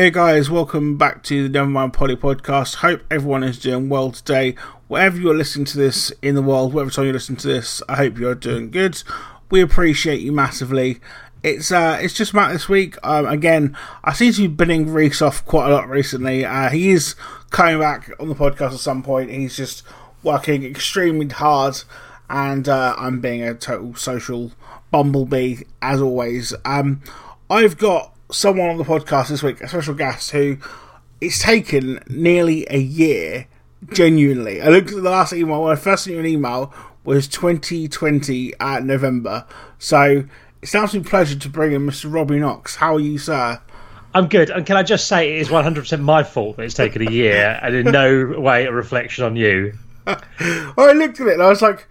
Yeah, guys, welcome back to the Nevermind Polly podcast. Hope everyone is doing well today. Wherever you're listening to this in the world, whatever time you're listening to this, I hope you're doing good. We appreciate you massively. It's uh, it's just Matt this week. Um, again, I seem to be binning Rhys off quite a lot recently. Uh, he is coming back on the podcast at some point. He's just working extremely hard, and uh, I'm being a total social bumblebee as always. Um, I've got someone on the podcast this week, a special guest who it's taken nearly a year. Genuinely, I looked at the last email. When I first sent you an email was 2020 at November. So it's an absolute pleasure to bring in Mr. Robbie Knox. How are you, sir? I'm good. And can I just say it is 100% my fault that it's taken a year and in no way a reflection on you. well, I looked at it and I was like,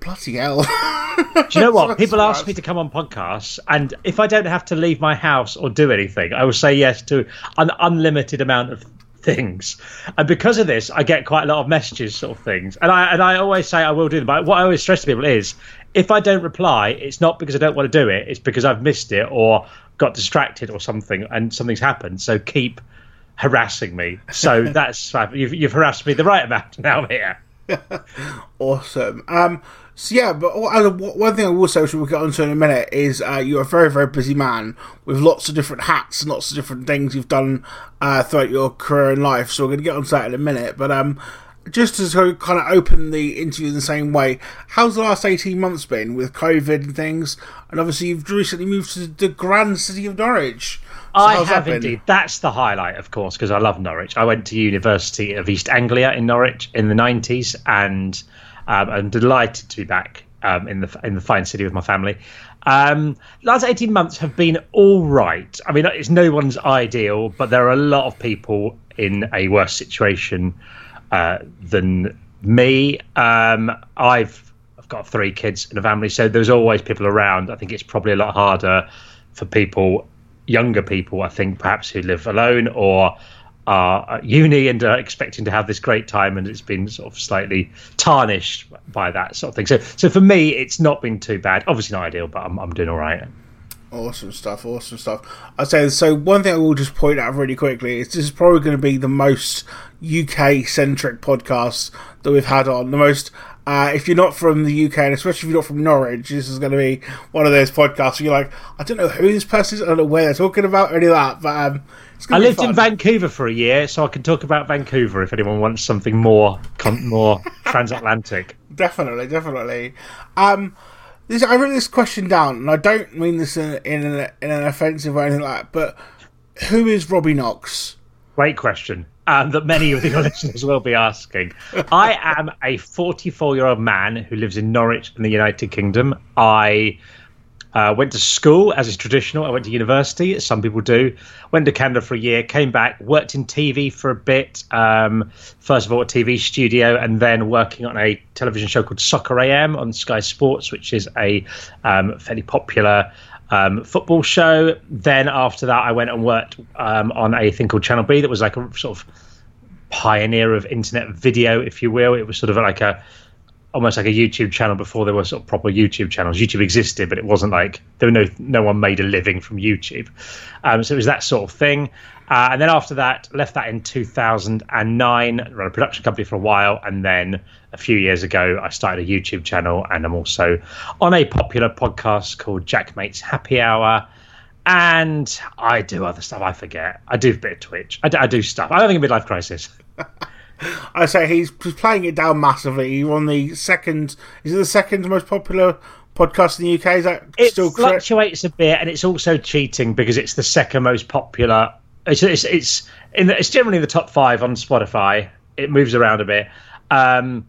bloody hell. Do you know what? People ask me to come on podcasts, and if I don't have to leave my house or do anything, I will say yes to an unlimited amount of things. And because of this, I get quite a lot of messages, sort of things. And I and I always say I will do them. But what I always stress to people is, if I don't reply, it's not because I don't want to do it. It's because I've missed it or got distracted or something, and something's happened. So keep harassing me. So that's you've, you've harassed me the right amount. Now I'm here. awesome. Um, so yeah, but one thing I will say, which we'll get onto in a minute, is uh, you're a very, very busy man with lots of different hats and lots of different things you've done uh, throughout your career and life. So we're going to get onto that in a minute. But um, just to kind of open the interview in the same way, how's the last 18 months been with COVID and things? And obviously, you've recently moved to the grand city of Norwich. I have that indeed. That's the highlight, of course, because I love Norwich. I went to University of East Anglia in Norwich in the 90s, and um, I'm delighted to be back um, in the in the fine city with my family. Um, last 18 months have been all right. I mean, it's no one's ideal, but there are a lot of people in a worse situation uh, than me. Um, I've I've got three kids in a family, so there's always people around. I think it's probably a lot harder for people younger people, I think, perhaps who live alone or are at uni and are expecting to have this great time, and it's been sort of slightly tarnished by that sort of thing. So, so for me, it's not been too bad. Obviously, not ideal, but I'm, I'm doing all right. Awesome stuff, awesome stuff. I'd say so. One thing I will just point out really quickly is this is probably going to be the most UK centric podcast that we've had on. The most uh, if you're not from the UK, and especially if you're not from Norwich, this is going to be one of those podcasts where you're like, I don't know who this person is, I don't know where they're talking about, or any of that. But um, I lived fun. in Vancouver for a year, so I can talk about Vancouver if anyone wants something more more transatlantic. Definitely, definitely. Um, this, I wrote this question down, and I don't mean this in, in, an, in an offensive or anything like that, but who is Robbie Knox? Great question um, that many of your listeners will be asking. I am a 44 year old man who lives in Norwich in the United Kingdom. I uh, went to school as is traditional. I went to university, as some people do. Went to Canada for a year, came back, worked in TV for a bit. Um, first of all, a TV studio, and then working on a television show called Soccer AM on Sky Sports, which is a um, fairly popular um, football show. Then after that, I went and worked um, on a thing called Channel B that was like a sort of pioneer of internet video, if you will. It was sort of like a almost like a YouTube channel before there were sort of proper YouTube channels. YouTube existed, but it wasn't like there were no no one made a living from YouTube. Um, so it was that sort of thing. Uh, and then after that, left that in 2009, ran a production company for a while, and then a few years ago, I started a YouTube channel, and I'm also on a popular podcast called Jackmate's Happy Hour. And I do other stuff. I forget. I do a bit of Twitch. I do, I do stuff. I don't think a midlife crisis. I say he's playing it down massively. He's on the second. Is it the second most popular podcast in the UK? Is that it still correct? fluctuates a bit, and it's also cheating because it's the second most popular. It's it's it's, in the, it's generally in the top five on Spotify. It moves around a bit, um,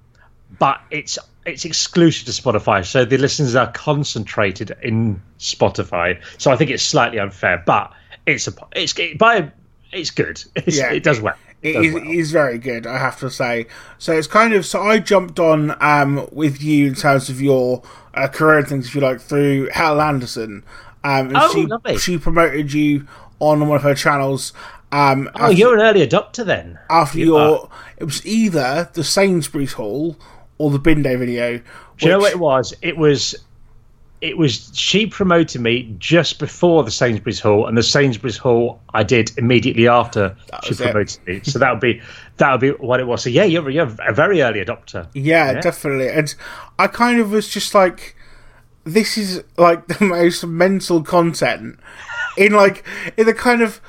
but it's it's exclusive to Spotify, so the listeners are concentrated in Spotify. So I think it's slightly unfair, but it's a it's by it's good. It's, yeah, it does well. It is, well. is, very good, I have to say. So it's kind of so I jumped on um, with you in terms of your uh, career and things, if you like, through Hal Anderson. Um, oh, she, lovely. she promoted you on one of her channels. Um, oh, after, you're an early adopter then. After you your, are. it was either the Sainsbury's haul or the bin day video. Do you know what it was? It was it was she promoted me just before the Sainsbury's haul, and the Sainsbury's haul I did immediately after she promoted it. me. So that would be that would be what it was. So yeah, you're you're a very early adopter. Yeah, yeah, definitely. And I kind of was just like, this is like the most mental content in like in the kind of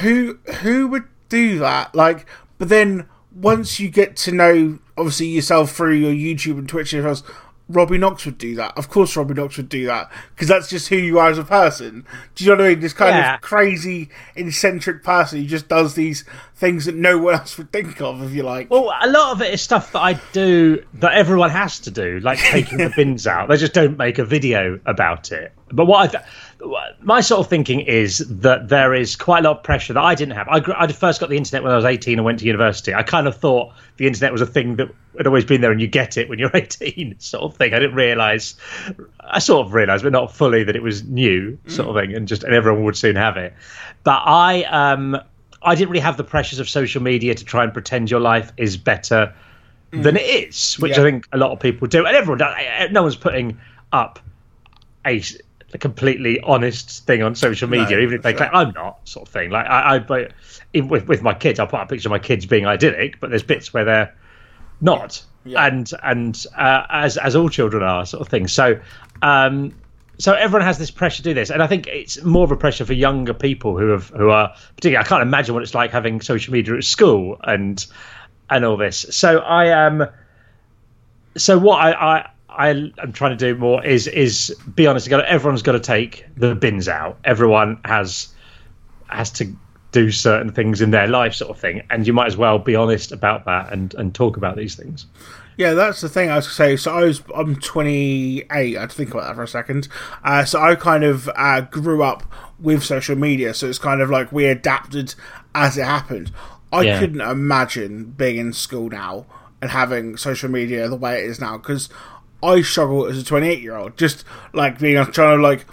who who would do that like, but then once you get to know obviously yourself through your YouTube and Twitch and else, Robbie Knox would do that. Of course, Robbie Knox would do that because that's just who you are as a person. Do you know what I mean? This kind yeah. of crazy, eccentric person who just does these things that no one else would think of, if you like. Well, a lot of it is stuff that I do that everyone has to do, like taking the bins out. They just don't make a video about it. But what I. Th- my sort of thinking is that there is quite a lot of pressure that I didn't have. I, I first got the internet when I was 18 and went to university. I kind of thought the internet was a thing that had always been there and you get it when you're 18, sort of thing. I didn't realize, I sort of realized, but not fully, that it was new, sort of thing, and just and everyone would soon have it. But I, um, I didn't really have the pressures of social media to try and pretend your life is better mm. than it is, which yeah. I think a lot of people do, and everyone does. No one's putting up a a completely honest thing on social media, no, even if they claim I'm not, sort of thing. Like I, I but with with my kids, I'll put a picture of my kids being idyllic, but there's bits where they're not, yeah. and and uh, as as all children are, sort of thing. So. Um, so everyone has this pressure to do this, and I think it's more of a pressure for younger people who have who are particularly. I can't imagine what it's like having social media at school and and all this. So I am. Um, so what I, I I am trying to do more is is be honest. Everyone's got to take the bins out. Everyone has has to do certain things in their life, sort of thing. And you might as well be honest about that and and talk about these things. Yeah, that's the thing I was going to say. So I was I'm 28. I had to think about that for a second. Uh, so I kind of uh, grew up with social media, so it's kind of like we adapted as it happened. I yeah. couldn't imagine being in school now and having social media the way it is now because I struggle as a 28 year old, just like being trying to like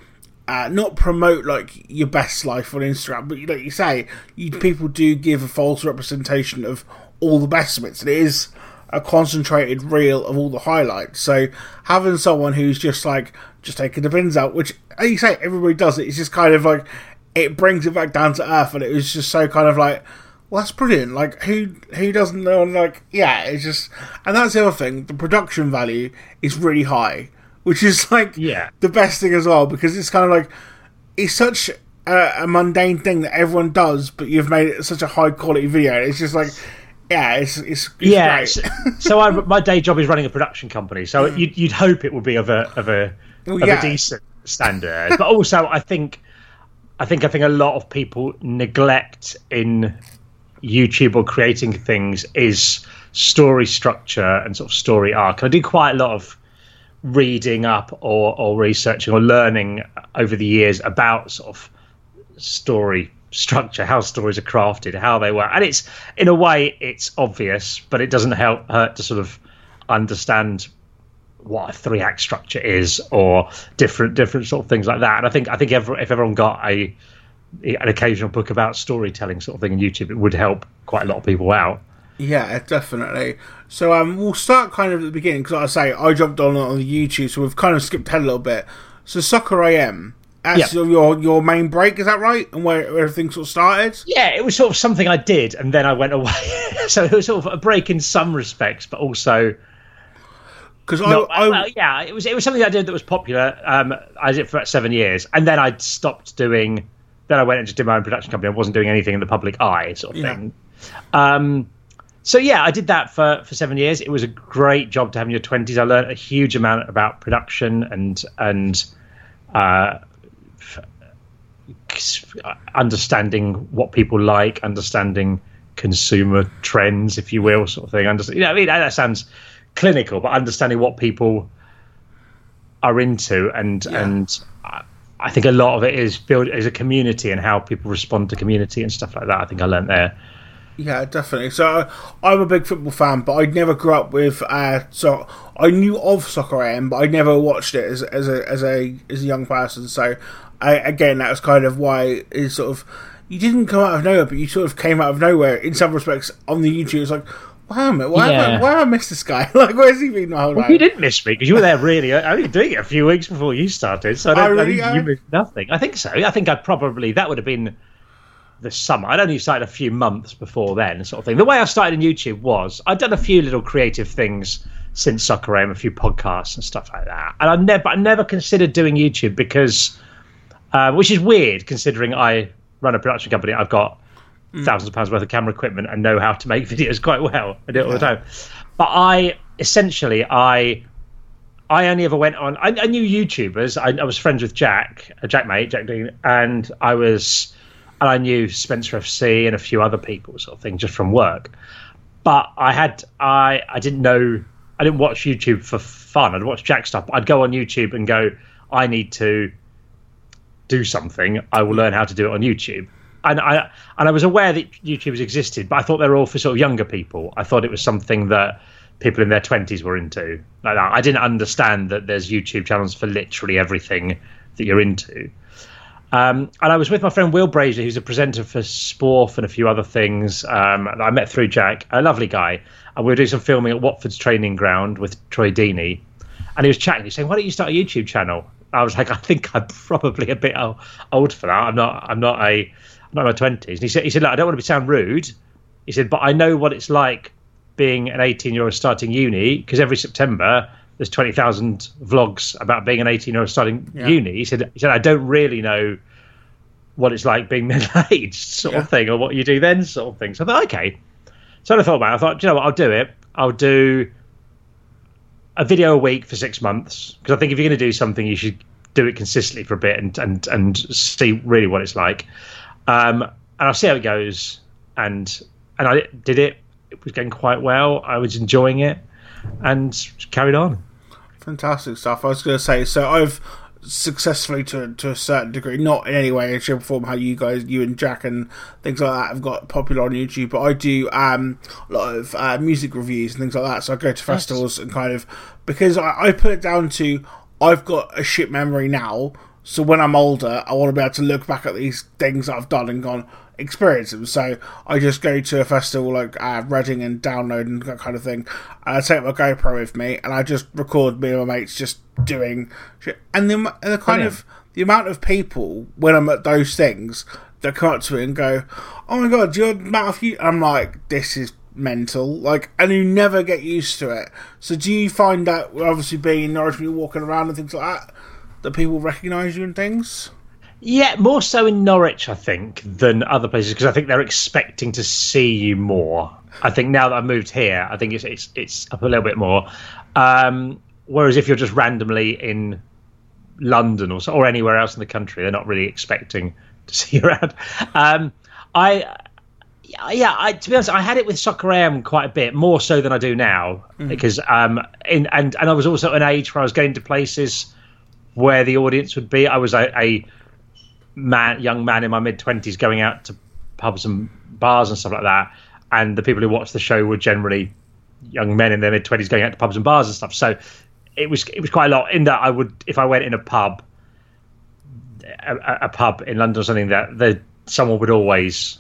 uh, not promote like your best life on Instagram, but like you say, you, people do give a false representation of all the best bits, it is a concentrated reel of all the highlights. So having someone who's just like just taking the bins out, which as you say, everybody does it. It's just kind of like it brings it back down to earth, and it was just so kind of like well, that's brilliant. Like, who who doesn't know? Like, yeah, it's just, and that's the other thing. The production value is really high, which is like, yeah, the best thing as well because it's kind of like it's such a, a mundane thing that everyone does, but you've made it such a high quality video. It's just like, yeah, it's it's, it's yeah. so I, my day job is running a production company, so mm. you'd, you'd hope it would be of a of a well, of yeah. a decent standard, but also I think. I think I think a lot of people neglect in YouTube or creating things is story structure and sort of story arc. I do quite a lot of reading up or, or researching or learning over the years about sort of story structure, how stories are crafted, how they work. And it's in a way it's obvious, but it doesn't help hurt to sort of understand what a three act structure is or different different sort of things like that. And I think I think if everyone got a an occasional book about storytelling sort of thing on YouTube, it would help quite a lot of people out. Yeah, definitely. So um, we'll start kind of at the beginning because, like I say, I jumped on on the YouTube, so we've kind of skipped ahead a little bit. So Soccer AM, that's yeah. your your main break, is that right? And where, where everything sort of started? Yeah, it was sort of something I did, and then I went away. so it was sort of a break in some respects, but also because I, I well, yeah, it was it was something I did that was popular. Um, I did it for about seven years, and then I stopped doing then I went and just did my own production company. I wasn't doing anything in the public eye, sort of yeah. thing. Um, so yeah, I did that for, for seven years. It was a great job to have in your twenties. I learned a huge amount about production and and uh, understanding what people like, understanding consumer trends, if you will, sort of thing. Understand, you know, I mean that sounds clinical, but understanding what people are into and yeah. and I think a lot of it is built as a community and how people respond to community and stuff like that. I think I learned there. Yeah, definitely. So I'm a big football fan, but I never grew up with. Uh, so I knew of Soccer AM, but I never watched it as as a as a as a young person. So I, again, that was kind of why it's sort of you didn't come out of nowhere, but you sort of came out of nowhere in some respects on the YouTube. It's like, Why am I, why, yeah. have I, why have I missed this guy? like, where's he been well, You didn't miss me because you were there really I only doing it a few weeks before you started. So I, don't, I really, I you missed nothing. I think so. I think I probably that would have been the summer. I'd only started a few months before then, sort of thing. The way I started in YouTube was I'd done a few little creative things since Soccer AM, a few podcasts and stuff like that. And I never, I never considered doing YouTube because, uh, which is weird considering I run a production company. I've got mm. thousands of pounds worth of camera equipment and know how to make videos quite well. I do it all the time. But I essentially, I I only ever went on. I, I knew YouTubers. I, I, was friends with Jack, uh, Jack mate, Jack Dean, and I was, and I knew Spencer FC and a few other people, sort of thing, just from work. But I had, I, I didn't know I didn't watch YouTube for fun. I'd watch Jack stuff. I'd go on YouTube and go, I need to do something. I will learn how to do it on YouTube. And I and I was aware that YouTubers existed, but I thought they were all for sort of younger people. I thought it was something that people in their twenties were into. Like that. I didn't understand that there's YouTube channels for literally everything that you're into. Um, and I was with my friend Will Brazier, who's a presenter for Sporf and a few other things. Um, I met through Jack, a lovely guy and we were doing some filming at Watford's training ground with Troy Deeney, and he was chatting. He's saying, "Why don't you start a YouTube channel?" I was like, "I think I'm probably a bit old for that. I'm not. I'm not a. I'm not in my twenties." And he said, "He said, Look, I don't want to sound rude." He said, "But I know what it's like being an 18 year old starting uni because every September." There's twenty thousand vlogs about being an eighteen year old starting yeah. uni. He said, "He said I don't really know what it's like being middle aged, sort yeah. of thing, or what you do then, sort of thing." So I thought, okay, so I thought about it. I thought, you know what, I'll do it. I'll do a video a week for six months because I think if you're going to do something, you should do it consistently for a bit and and and see really what it's like. Um, and I'll see how it goes. And and I did it. It was going quite well. I was enjoying it, and carried on. Fantastic stuff. I was going to say. So I've successfully to to a certain degree, not in any way, shape, or form how you guys, you and Jack and things like that have got popular on YouTube. But I do um, a lot of uh, music reviews and things like that. So I go to festivals and kind of because I, I put it down to I've got a shit memory now. So when I'm older, I want to be able to look back at these things that I've done and gone, experience them. So I just go to a festival like uh, Reading and download and that kind of thing. And I take my GoPro with me and I just record me and my mates just doing shit. And the, and the kind of the amount of people when I'm at those things that come up to me and go, "Oh my god, you're Matthew," I'm like, "This is." mental like and you never get used to it so do you find that obviously being in Norwich when you're walking around and things like that that people recognise you and things yeah, more so in Norwich, I think, than other places because I think they're expecting to see you more. I think now that I've moved here, I think it's it's it's up a little bit more. Um, whereas if you're just randomly in London or or anywhere else in the country, they're not really expecting to see you around. Um, I yeah, I, to be honest, I had it with Soccer AM quite a bit more so than I do now mm. because um, in and and I was also at an age where I was going to places where the audience would be. I was a, a man, young man in my mid twenties going out to pubs and bars and stuff like that, and the people who watched the show were generally young men in their mid twenties going out to pubs and bars and stuff. So it was it was quite a lot. In that I would, if I went in a pub, a, a pub in London or something, that the, someone would always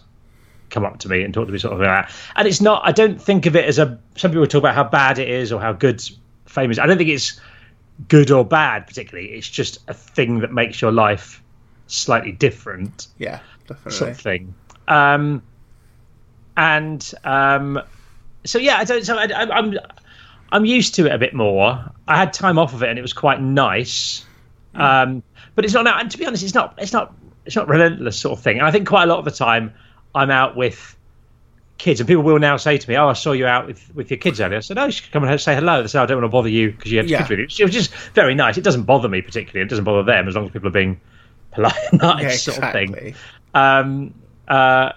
come up to me and talk to me sort of like that. And it's not. I don't think of it as a. Some people talk about how bad it is or how good fame is. I don't think it's good or bad particularly. It's just a thing that makes your life slightly different. Yeah, definitely. Sort of thing. Um, and um, so yeah, I don't. So I, am I'm I'm used to it a bit more. I had time off of it, and it was quite nice. Mm. Um, but it's not now. And to be honest, it's not. It's not. It's not relentless sort of thing. And I think quite a lot of the time, I'm out with kids, and people will now say to me, "Oh, I saw you out with, with your kids earlier." I said, "Oh, you should come and say hello." They say, "I don't want to bother you because you had yeah. kids with you." It was just very nice. It doesn't bother me particularly. It doesn't bother them as long as people are being polite, and nice yeah, sort of thing. Um, uh,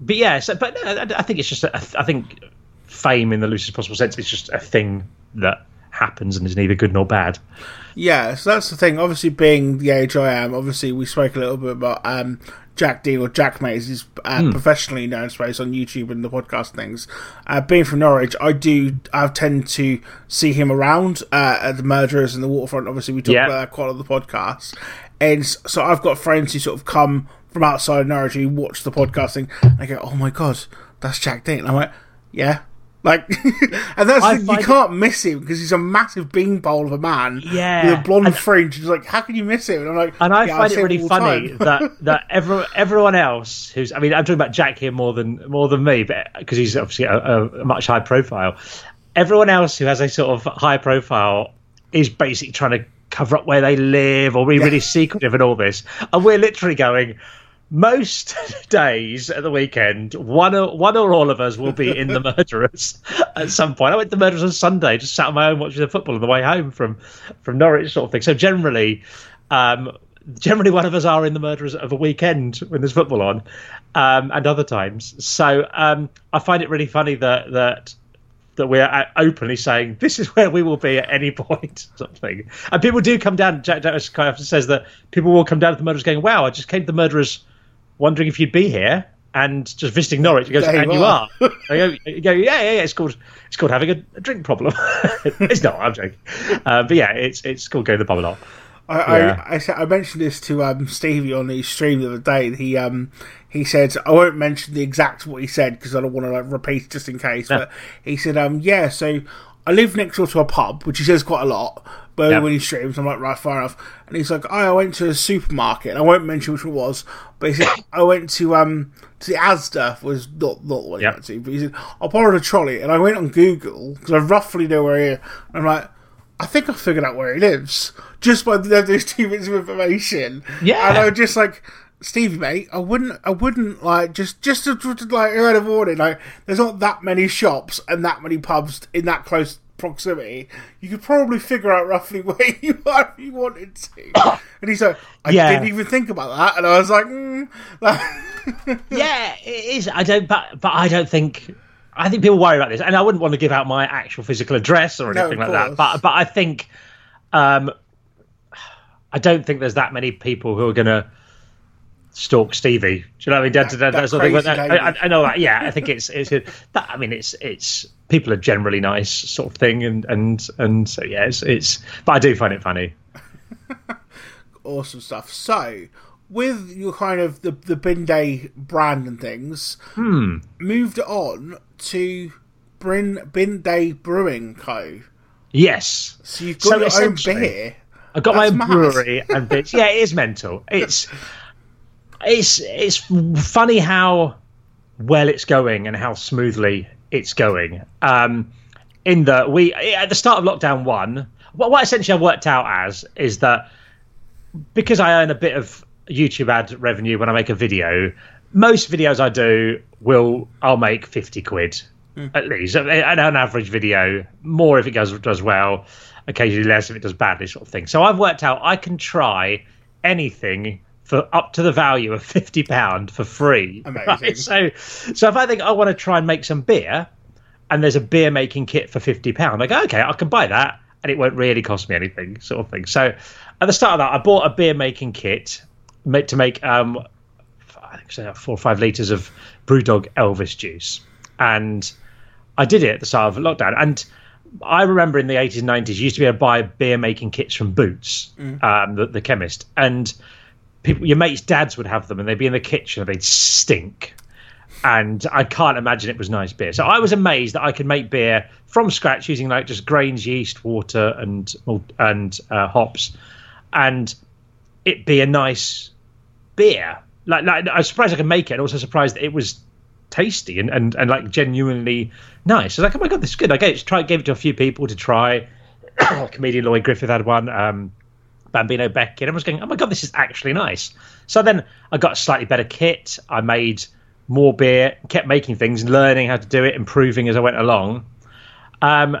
but yeah, so, but uh, I think it's just, a, I think fame in the loosest possible sense is just a thing that happens and is neither good nor bad. Yeah, so that's the thing. Obviously, being the age I am, obviously we spoke a little bit about um, Jack Dean or JackMate's is uh, mm. professionally known space on YouTube and the podcast things. Uh, being from Norwich, I do I tend to see him around uh, at the murderers and the waterfront. Obviously, we talk yeah. about that quite a lot of the podcast, and so I've got friends who sort of come from outside Norwich who watch the podcasting and I go, "Oh my god, that's Jack Dean." I'm like, "Yeah, Like, and that's I the, you can't miss him because he's a massive beanpole of a man Yeah. with a blonde And- fringe. It's like, how can you miss him? And I'm like, And I "Yeah, find see it really all the funny that that every, everyone else who's I mean I'm talking about Jack here more than more than me, but because he's obviously a, a, a much high profile. Everyone else who has a sort of high profile is basically trying to cover up where they live or be really secretive and all this, and we're literally going. Most days at the weekend, one or one or all of us will be in the murderers at some point. I went to the murderers on Sunday, just sat on my own watching the football on the way home from from Norwich, sort of thing. So generally, um, generally one of us are in the murderers of a weekend when there's football on, um, and other times. So um, I find it really funny that that that we're uh, openly saying this is where we will be at any point, something. And people do come down. Jack Jack kind of says that people will come down to the murderers, going, "Wow, I just came to the murderers, wondering if you'd be here." And just visiting Norwich, he goes, There and you are." are. I go, you go, yeah, yeah, yeah. It's called, it's called having a, a drink problem. it's not. I'm joking. Uh, but yeah, it's it's called going to the pub a lot. I, Yeah. I, I, said- I mentioned this to um, Stevie on his stream the other day. He um he said I won't mention the exact what he said because I don't want to like repeat just in case. But he said um yeah, so I live next door to a pub, which he says quite a lot. But Yeah. when he streams, I'm like right, far enough. And he's like, oh, I went to a supermarket. And I won't mention which one it was, but he said I went to um to the Asda was not not what he Yeah. went to, but he said I borrowed a trolley and I went on Google because I roughly know where he. Is. And I'm like. I think I figured out where he lives just by the- those two bits of information. Yeah. and I was just like, Stevie, mate, I wouldn't, I wouldn't like just, just to, to, like early morning. Like, there's not that many shops and that many pubs in that close proximity. You could probably figure out roughly where you are if you wanted to. and he's like, I Yeah. didn't even think about that, and I was like, mm, yeah, it is. I don't, but but I don't think. I think people worry about this, and I wouldn't want to give out my actual physical address or anything of like that. But but I think, um, I don't think there's that many people who are going to stalk Stevie. Do you know what I mean? That, that, that that sort of thing. I. I, know that. Yeah, I think it's it's. That, I mean, it's it's people are generally nice, sort of thing, and and and so yeah, it's it's. But I do find it funny. awesome stuff. So, with your kind of the the bin day brand and things, Hmm. moved on to Bin Bin Day Brewing Co. Yes. So you've So got your own beer. I've got my own mad. brewery and bits. Yeah, it is mental. It's it's it's funny how well it's going and how smoothly it's going. Um, in that we at the start of lockdown one, what, what essentially I worked out as is that because I earn a bit of YouTube ad revenue when I make a video, most videos I do will I'll make fifty quid at least an an average video. More if it goes does well, occasionally less if it does badly, sort of thing. So I've worked out I can try anything for up to the value of fifty pound for free. Amazing. right? So, so if I think I want to try and make some beer, and there's a beer making kit for fifty pound, I go okay, I can buy that, and it won't really cost me anything, sort of thing. So at the start of that, I bought a beer making kit to make um, I think four or five liters of BrewDog Elvis juice, and I did it at the start of lockdown. And I remember in the 80s and 90s, you used to be able to buy beer making kits from Boots, um, the, the chemist, and people, your mates' dads would have them, and they'd be in the kitchen and they'd stink. And I can't imagine it was nice beer. So I was amazed that I could make beer from scratch using like just grains, yeast, water, and and uh, hops, and it be a nice beer. Like, like I was surprised I could make it, and also surprised that it was tasty and, and, and like genuinely nice. I was like, oh my god, this is good. I gave it, gave it to a few people to try. Comedian Lloyd Griffith had one. Um, Bambino Beckett. I was going, oh my god, this is actually nice. So then I got a slightly better kit. I made more beer, kept making things, learning how to do it, improving as I went along. Um,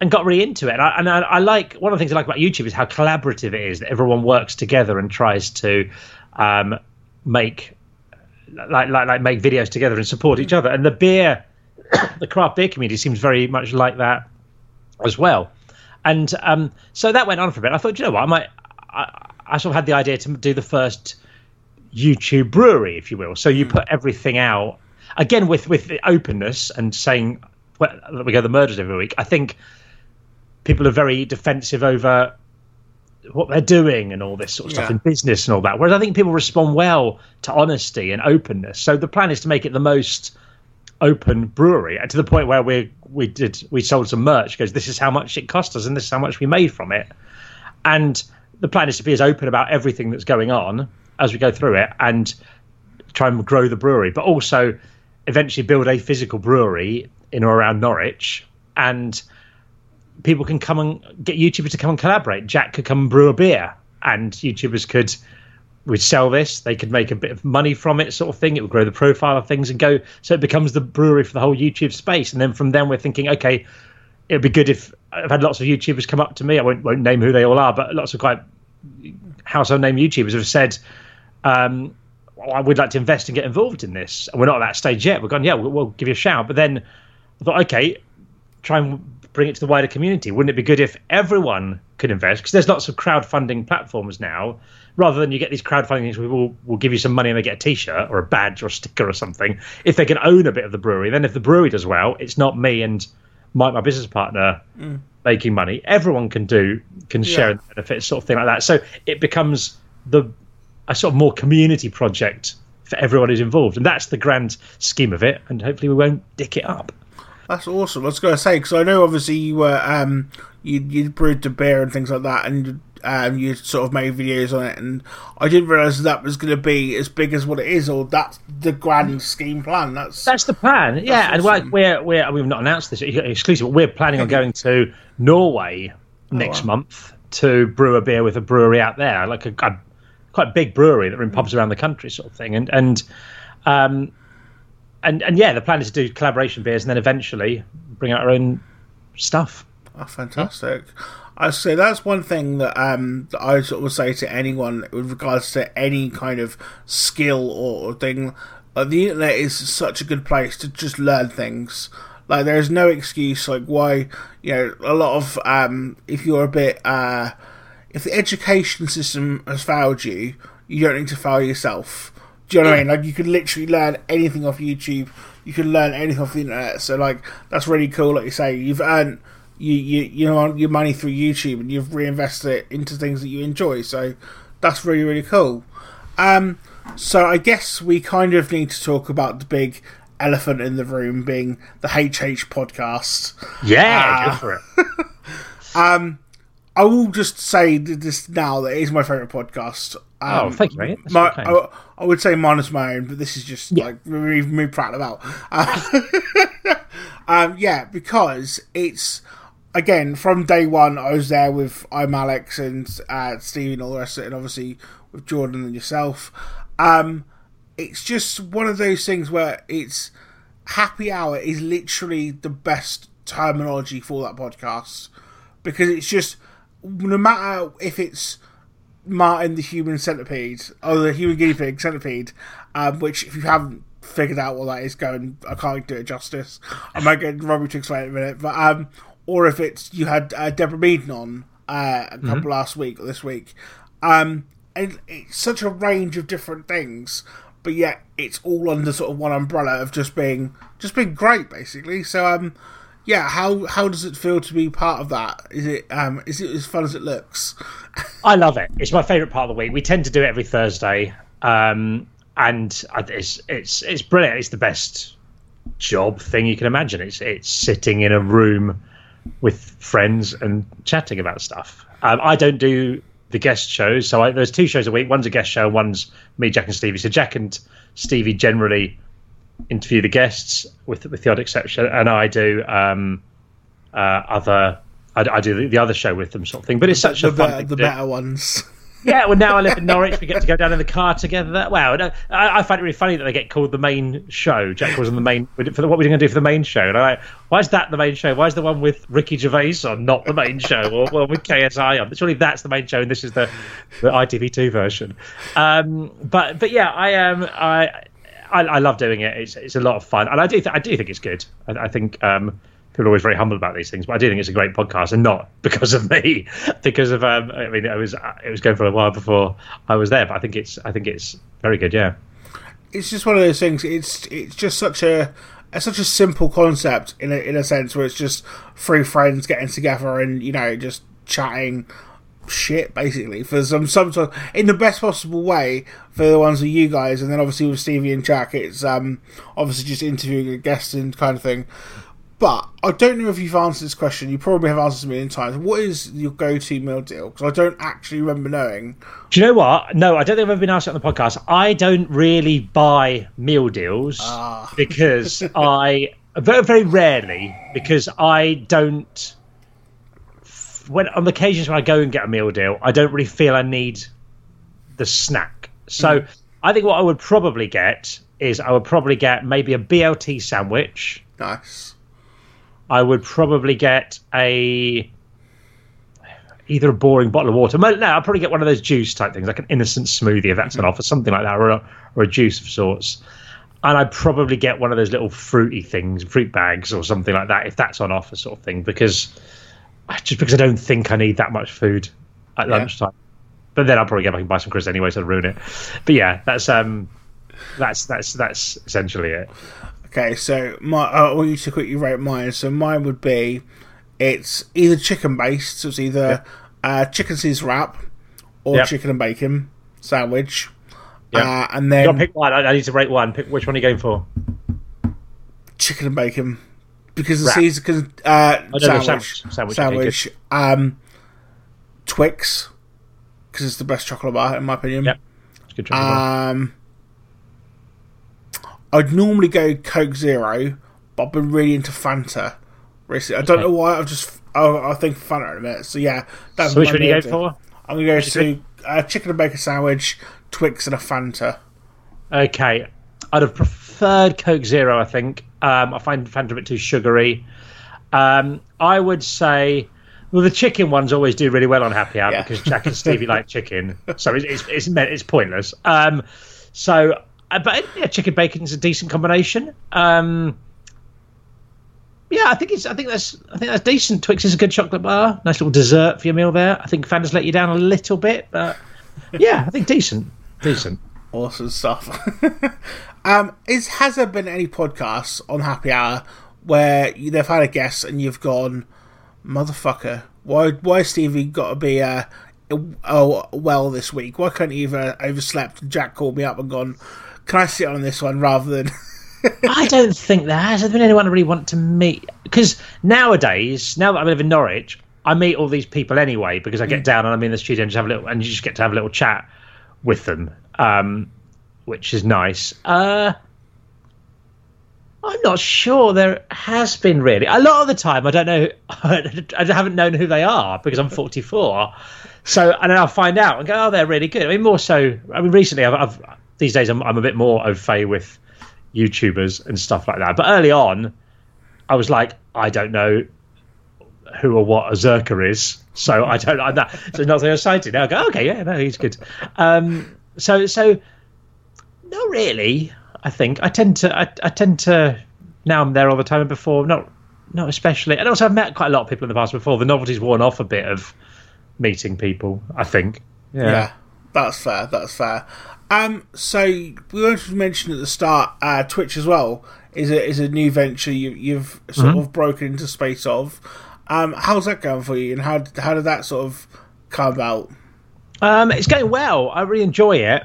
and got really into it. And, I, and I, I like one of the things I like about YouTube is how collaborative it is that everyone works together and tries to um, make like, like like make videos together and support each other. And the beer, the craft beer community seems very much like that as well. And um, so that went on for a bit. I thought, you know what, I might. I, I sort of had the idea to do the first YouTube brewery, if you will. So you put everything out again with with the openness and saying well, we go the murders every week. I think people are very defensive over what they're doing and all this sort of stuff in business and all that. Whereas I think people respond well to honesty and openness. So the plan is to make it the most open brewery, and to the point where we we did we sold some merch. Because this is how much it cost us, and this is how much we made from it. And the plan is to be as open about everything that's going on as we go through it, and try and grow the brewery, but also eventually build a physical brewery in or around Norwich, and people can come and get YouTubers to come and collaborate. Jack could come and brew a beer, and YouTubers could would sell this. They could make a bit of money from it, sort of thing. It would grow the profile of things and go. So it becomes the brewery for the whole YouTube space. And then from then we're thinking, okay, it'd be good if I've had lots of YouTubers come up to me. I won't won't name who they all are, but lots of quite household name YouTubers have said. Um, I would like to invest and get involved in this. And we're not at that stage yet. We're going, yeah, we'll, we'll give you a shout. But then I thought, okay, try and bring it to the wider community. Wouldn't it be good if everyone could invest? Because there's lots of crowdfunding platforms now. Rather than you get these crowdfunding things, we will will give you some money and they get a T-shirt or a badge or a sticker or something. If they can own a bit of the brewery, then if the brewery does well, it's not me and Mike, my business partner, mm. making money. Everyone can do can share yeah. the benefits, sort of thing like that. So it becomes the a sort of more community project for everyone who's involved, and that's the grand scheme of it. And hopefully, we won't dick it up. That's awesome. I was going to say because I know obviously you were um you you brewed the beer and things like that, and um you sort of made videos on it, and I didn't realize that was going to be as big as what it is, or that's the grand scheme plan. That's that's the plan. That's yeah, awesome. and we're, we're we've not announced this exclusive, but we're planning on going to Norway next oh, wow. month to brew a beer with a brewery out there, like a, a quite big brewery that are in pubs around the country, sort of thing, and and. Um, and and yeah, the plan is to do collaboration beers and then eventually bring out our own stuff. Oh, fantastic! Yeah. I say that's one thing that um that I sort of say to anyone with regards to any kind of skill or thing. Uh, the internet is such a good place to just learn things. Like there's no excuse like why you know a lot of um if you're a bit uh if the education system has failed you, you don't need to fail yourself. Do you know what I mean? Like you can literally learn anything off YouTube. You can learn anything off the internet. So like that's really cool. Like you say, you've earned you you you know your money through YouTube and you've reinvested it into things that you enjoy. So that's really really cool. Um, so I guess we kind of need to talk about the big elephant in the room being the HH podcast. Yeah, uh, for it. um, I will just say this now that it is my favorite podcast. Um, oh, thank you, mate. My, I, I, would say minus my own, but this is just yeah. like really, really proud about. Uh, um, yeah, because it's again from day one. I was there with I'm Alex and uh, Steve and all the rest of it, and obviously with Jordan and yourself. Um, it's just one of those things where it's happy hour is literally the best terminology for that podcast because it's just no matter if it's Martin the human centipede or the human guinea pig centipede, um, which if you haven't figured out what that is, going I can't do it justice. I might get Robbie to explain it in a minute, but um, or if it's you had uh, Deborah Meaden on uh, a couple mm-hmm. last week or this week, um, and it's such a range of different things, but yet it's all under sort of one umbrella of just being just being great, basically. So um, yeah, how how does it feel to be part of that? Is it um is it as fun as it looks? I love it. It's my favourite part of the week. We tend to do it every Thursday, um, and it's it's it's brilliant. It's the best job thing you can imagine. It's it's sitting in a room with friends and chatting about stuff. Um, I don't do the guest shows, so I, there's two shows a week. One's a guest show, one's me, Jack, and Stevie. So Jack and Stevie generally interview the guests with with the odd exception, and I do um, uh, other. I, I do the, the, other show with them, sort of thing. But it's such the, a fun better, the better ones. Yeah, well, now I live in Norwich. We get to go down in the car together. Wow, I, I find it really funny that they get called the main show. Jack calls them the main for the, what we're going to do for the main show. And like, why is that the main show? Why is the one with Ricky Gervais on not the main show, or well, with KSI on? Surely that's the main show, and this is the the ITV2 version. Um, but but yeah, I am um, I I, I, love doing it. It's it's a lot of fun, and I do th- I do think it's good. I, I think um, people are always very humble about these things, but I do think it's a great podcast, and not because of me, because of um, I mean, it was it was going for a while before I was there, but I think it's I think it's very good. Yeah, it's just one of those things. It's it's just such a. It's such a simple concept in a, in a sense where it's just three friends getting together and you know just chatting shit basically for some some sort in the best possible way for the ones with you guys and then obviously with Stevie and Jack it's um obviously just interviewing a guest and kind of thing but I don't know if you've answered this question you probably have answered a million times what is your go-to meal deal because I don't actually remember knowing Do you know what? No, I don't think I've ever been asked on the podcast. I don't really buy meal deals Ah. because I very very rarely because I don't. When on the occasions when I go and get a meal deal, I don't really feel I need the snack. So I think what I would probably get is I would probably get maybe a BLT sandwich. nice I would probably get a either a boring bottle of water. No, I'll probably get one of those juice type things, like an innocent smoothie if that's an offer, something like that, or a, or a juice of sorts. And I'd probably get one of those little fruity things, fruit bags or something like that, if that's on offer, sort of thing. Because just because I don't think I need that much food at Yeah. lunchtime. But then I'll probably get back and buy some crisps anyway, so I'll ruin it. But yeah, that's um, that's that's that's essentially it. Okay, so my I want you to quickly rate mine. So mine would be it's either chicken based, so it's either uh, chicken Caesar wrap or Yep. chicken and bacon sandwich. Yep. Uh, and then pick one. I, I need to rate one. Pick which one are you going for? chicken and bacon because the. Caesar cause, uh, no, no, sandwich sandwich. Sandwich, okay, um, Twix because it's the best chocolate bar in my opinion. Yep. It's good chocolate bar. I'd normally go Coke Zero, but I've been really into Fanta recently. I don't know why. I've just I, I think Fanta in a minute. So yeah, that's So which one are you going for? I'm gonna go Which to a chicken and bacon sandwich, Twix, and a Fanta. Okay, I'd have preferred Coke Zero. I think um, I find Fanta a bit too sugary. Um, I would say, well, the chicken ones always do really well on Happy Hour Yeah. because Jack and Stevie like chicken, so it's it's it's, it's pointless. Um, so, but yeah, chicken bacon is a decent combination. Um, yeah, I think it's. I think that's. I think that's decent. Twix is a good chocolate bar. Nice little dessert for your meal there. I think Fanta's let you down a little bit, but yeah, I think decent. Decent. Awesome stuff. um, is has there been any podcasts on Happy Hour where they've had a guest and you've gone, motherfucker, why why Stevie got to be uh, oh well this week? Why can't he have overslept? Jack called me up and gone, can I sit on this one rather than I don't think there has been anyone I really want to meet because nowadays, now that I live in Norwich, I meet all these people anyway because I get down and I'm in the studio and just have a little and you just get to have a little chat with them, um, which is nice. Uh, I'm not sure there has been really. A lot of the time, I don't know. I haven't known who they are because I'm 44. So and then I'll find out and go, oh, they're really good. I mean, more so. I mean, recently, I've, I've these days I'm, I'm a bit more au fait with YouTubers and stuff like that. But early on, I was like, I don't know who or what a Zerkaa is, so I don't. I'm that. So nothing exciting. Now I go, okay, yeah, no, he's good. Um, so so not really. I think I tend to. I, I tend to. Now I'm there all the time, and before not not especially. And also I've met quite a lot of people in the past before. The novelty's worn off a bit of meeting people. I think. Yeah. Yeah, that's fair. That's fair. Um, so we wanted to mention at the start, uh, Twitch as well is a is a new venture you, you've sort of broken into space of. Um, how's that going for you, and how how did that sort of come about? Um, it's going well. I really enjoy it.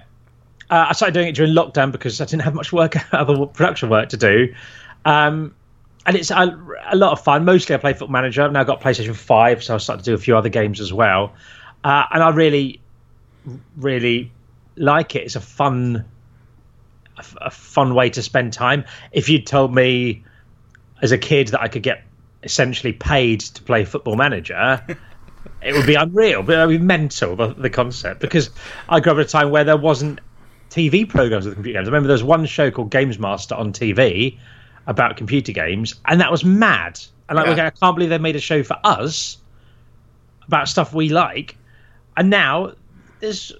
Uh, I started doing it during lockdown because I didn't have much work, other production work to do. Um, and it's a, a lot of fun. Mostly, I play Football Manager. I've now got PlayStation Five, so I started to do a few other games as well. Uh, and I really, really like it. It's a fun, a, a fun way to spend time. If you'd told me as a kid that I could get essentially paid to play Football Manager, it would be unreal, but it would be mental the, the concept because I grew up at a time where there wasn't TV programs with computer games. I remember there was one show called Games Master on TV about computer games, and that was mad. And like, Yeah. okay, I can't believe they made a show for us about stuff we like, and now there's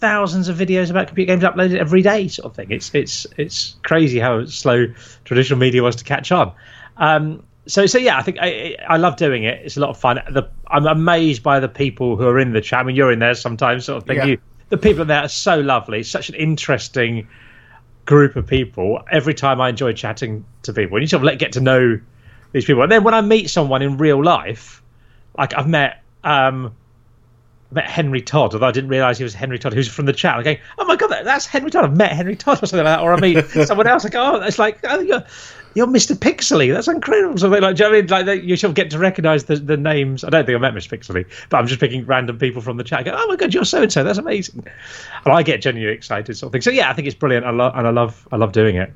thousands of videos about computer games uploaded every day, sort of thing. It's it's it's crazy how slow traditional media was to catch on. Um, so so yeah, I think I I love doing it. It's a lot of fun. The, I'm amazed by the people who are in the chat. I mean, you're in there sometimes, sort of thing. Yeah. You, the people in there are so lovely. Such an interesting group of people. Every time I enjoy chatting to people, and you sort of let get to know these people. And then when I meet someone in real life, like I've met um, met Henry Todd, although I didn't realise he was Henry Todd, who's from the chat. I'm going, oh my god, that's Henry Todd. I've met Henry Todd or something like that. Or I meet someone else. I go, oh, it's like, oh, you're, you're Mr. Pixley. That's incredible. Something like, do you know I mean? Like, you sort of get to recognise the, the names. I don't think I met Mr. Pixley, but I'm just picking random people from the chat. I go, oh my god, you're so and so. That's amazing. And I get genuinely excited, sort of thing. So yeah, I think it's brilliant. I love and I love I love doing it.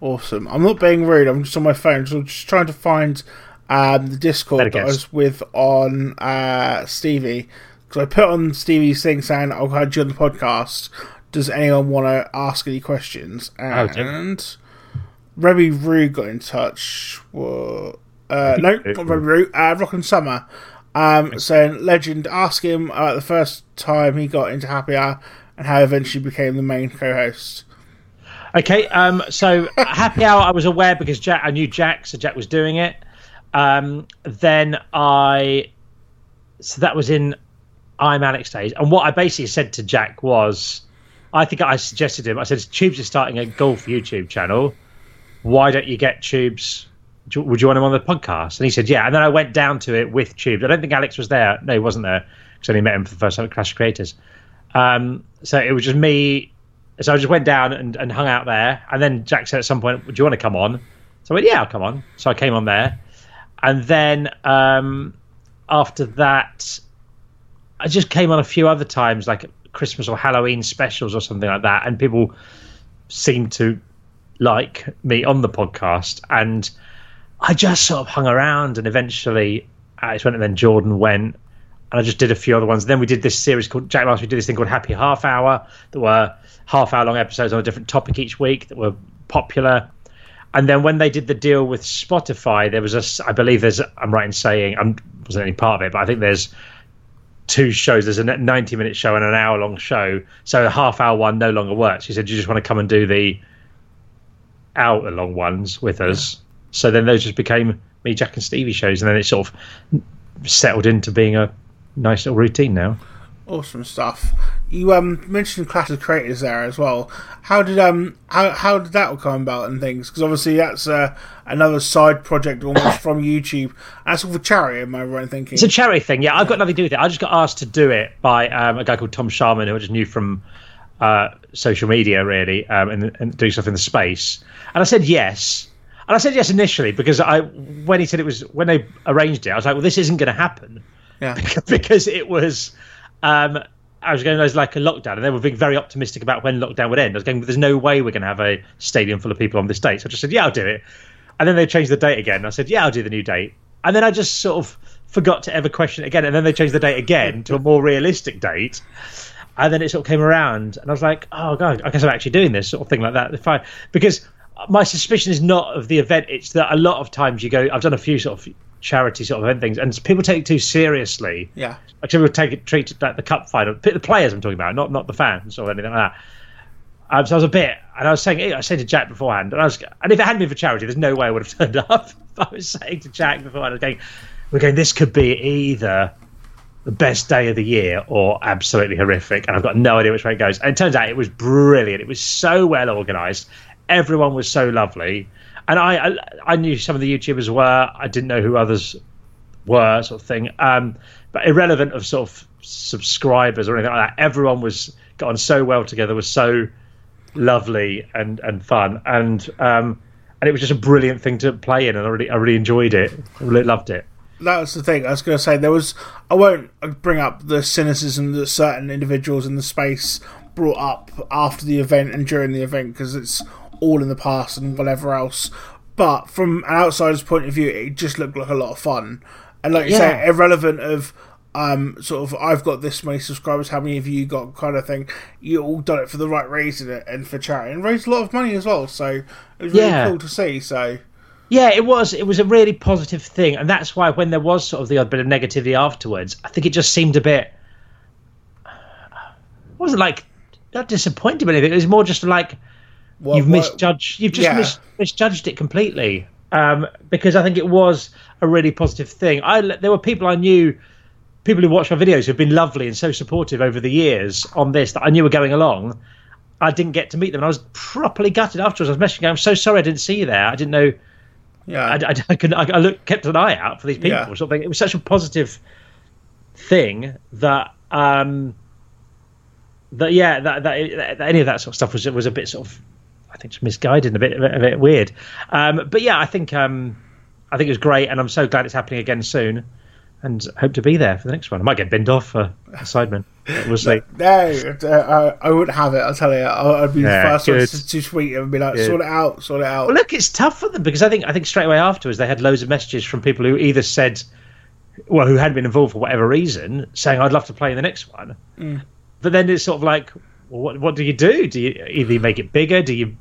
Awesome. I'm not being rude. I'm just on my phone, so I'm just trying to find um, the Discord that I was with on uh, Stevie because I put on Stevie's thing saying I'll have you on the podcast. Does anyone want to ask any questions? Oh, And Rebby Rue got in touch. Well, uh, no, not Rebby Rue. Uh, Rock and Summer. Um, saying legend, ask him uh, the first time he got into Happy Hour and how eventually became the main co-host. Okay, um, so Happy Hour, I was aware because Jack, I knew Jack, so Jack was doing it. Um, then I, so that was in I'm Alex days, and what I basically said to Jack was, I think I suggested to him, I said, Tubes is starting a golf YouTube channel. Why don't you get Tubes? Would you want him on the podcast? And he said, yeah. And then I went down to it with Tubes. I don't think Alex was there. No, he wasn't there because I only met him for the first time at Clash of Creators. Um, so it was just me so I just went down and, and hung out there. And then Jack said at some point, Do you want to come on? So I went, Yeah, I'll come on. So I came on there. And then um, after that, I just came on a few other times, like Christmas or Halloween specials or something like that. And people seemed to like me on the podcast. And I just sort of hung around. And eventually, uh, Alex went, and then Jordan went. And I just did a few other ones. Then we did this series called Jack last. We did this thing called Happy Half Hour. That were half hour long episodes on a different topic each week that were popular. And then when they did the deal with Spotify, there was a, I believe there's, I'm right in saying, I wasn't any part of it, but I think there's two shows. There's a 90 minute show and an hour long show. So the half hour one no longer works. She said, you just want to come and do the hour long ones with us. So then those just became me, Jack, and Stevie shows. And then it sort of settled into being a nice little routine now. Awesome stuff. You um mentioned Clash of Creators there as well. How did um how how did that come about and things? Because obviously that's uh, another side project almost from YouTube. That's all for charity. Am I right in thinking? It's a charity thing. Yeah, I've got nothing to do with it. I just got asked to do it by um, a guy called Tom Sharman, who I just knew from uh, social media, really, um, and, and doing stuff in the space. And I said yes. And I said yes initially because I when he said it was when they arranged it, I was like, well, this isn't going to happen. Yeah. because it was um, I was going, there's like a lockdown, and they were being very optimistic about when lockdown would end. I was going, there's no way we're going to have a stadium full of people on this date. So I just said, yeah, I'll do it. And then they changed the date again. I said, yeah, I'll do the new date. And then I just sort of forgot to ever question it again. And then they changed the date again to a more realistic date. And then it sort of came around, and I was like, oh, God, I guess I'm actually doing this sort of thing like that. Fine. Because my suspicion is not of the event, it's that a lot of times you go, I've done a few sort of charity sort of event things, and people take it too seriously. Yeah, like people take it treat it like the cup final, the players I'm talking about, not not the fans or anything like that. Um, so I was a bit, and I was saying, I said to Jack beforehand, and I was, and if it hadn't been for charity, there's no way I would have turned up. I was saying to Jack beforehand, I was going, we're going, this could be either the best day of the year or absolutely horrific, and I've got no idea which way it goes. And it turns out it was brilliant. It was so well organised. Everyone was so lovely and I, I, I knew some of the YouTubers were. I didn't know who others were, sort of thing. Um, but irrelevant of sort of subscribers or anything like that. Everyone was got on so well together. Was so lovely and and fun and um and it was just a brilliant thing to play in and I really I really enjoyed it. I really loved it. That was the thing. I was going to say there was. I won't bring up the cynicism that certain individuals in the space brought up after the event and during the event because it's all in the past and whatever else. But from an outsider's point of view, it just looked like a lot of fun. And like you yeah. say, irrelevant of um, sort of I've got this many subscribers, how many of you got kind of thing. You all done it for the right reason and for charity, and raised a lot of money as well. So it was really yeah. cool to see. So yeah, it was. It was a really positive thing, and that's why when there was sort of the odd bit of negativity afterwards, I think it just seemed a bit. It wasn't like not disappointed, but anything. It was more just like what, you've misjudged. You've just yeah. mis- misjudged it completely. Um, because I think it was a really positive thing. I there were people I knew, people who watched my videos who've been lovely and so supportive over the years on this that I knew were going along. I didn't get to meet them, and I was properly gutted afterwards. I was messaging, "I'm so sorry, I didn't see you there. I didn't know." Yeah, I, I, I, could, I, I looked, kept an eye out for these people. Yeah. Something. It was such a positive thing that um, that yeah, that, that, that, any of that sort of stuff was was a bit sort of, I think, just misguided and a bit a bit, weird. Um, but yeah, I think um, I think it was great, and I'm so glad it's happening again soon and hope to be there for the next one. I might get binned off for a Sidemen. We'll see. No, uh, I wouldn't have it. I'll tell you. I'd be yeah, the first one to, to tweet and be like, good. "Sort it out, sort it out." Well, look, it's tough for them because I think I think straight away afterwards they had loads of messages from people who either said, well, who hadn't been involved for whatever reason, saying, "I'd love to play in the next one," mm. but then it's sort of like, well, what what do you do? Do you either make it bigger? Do you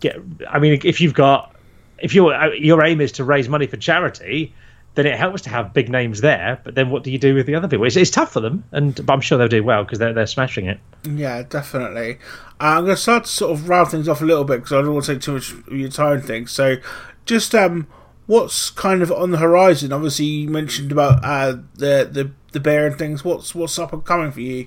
get? I mean, if you've got if your your aim is to raise money for charity then it helps to have big names there. But then what do you do with the other people? It's, it's tough for them, and but I'm sure they'll do well because they're they're smashing it. Yeah, definitely. Uh, I'm going to start to sort of round things off a little bit because I don't want to take too much of your time. Things so, just um, what's kind of on the horizon? Obviously, you mentioned about uh the the the bear and things. What's what's up and coming for you?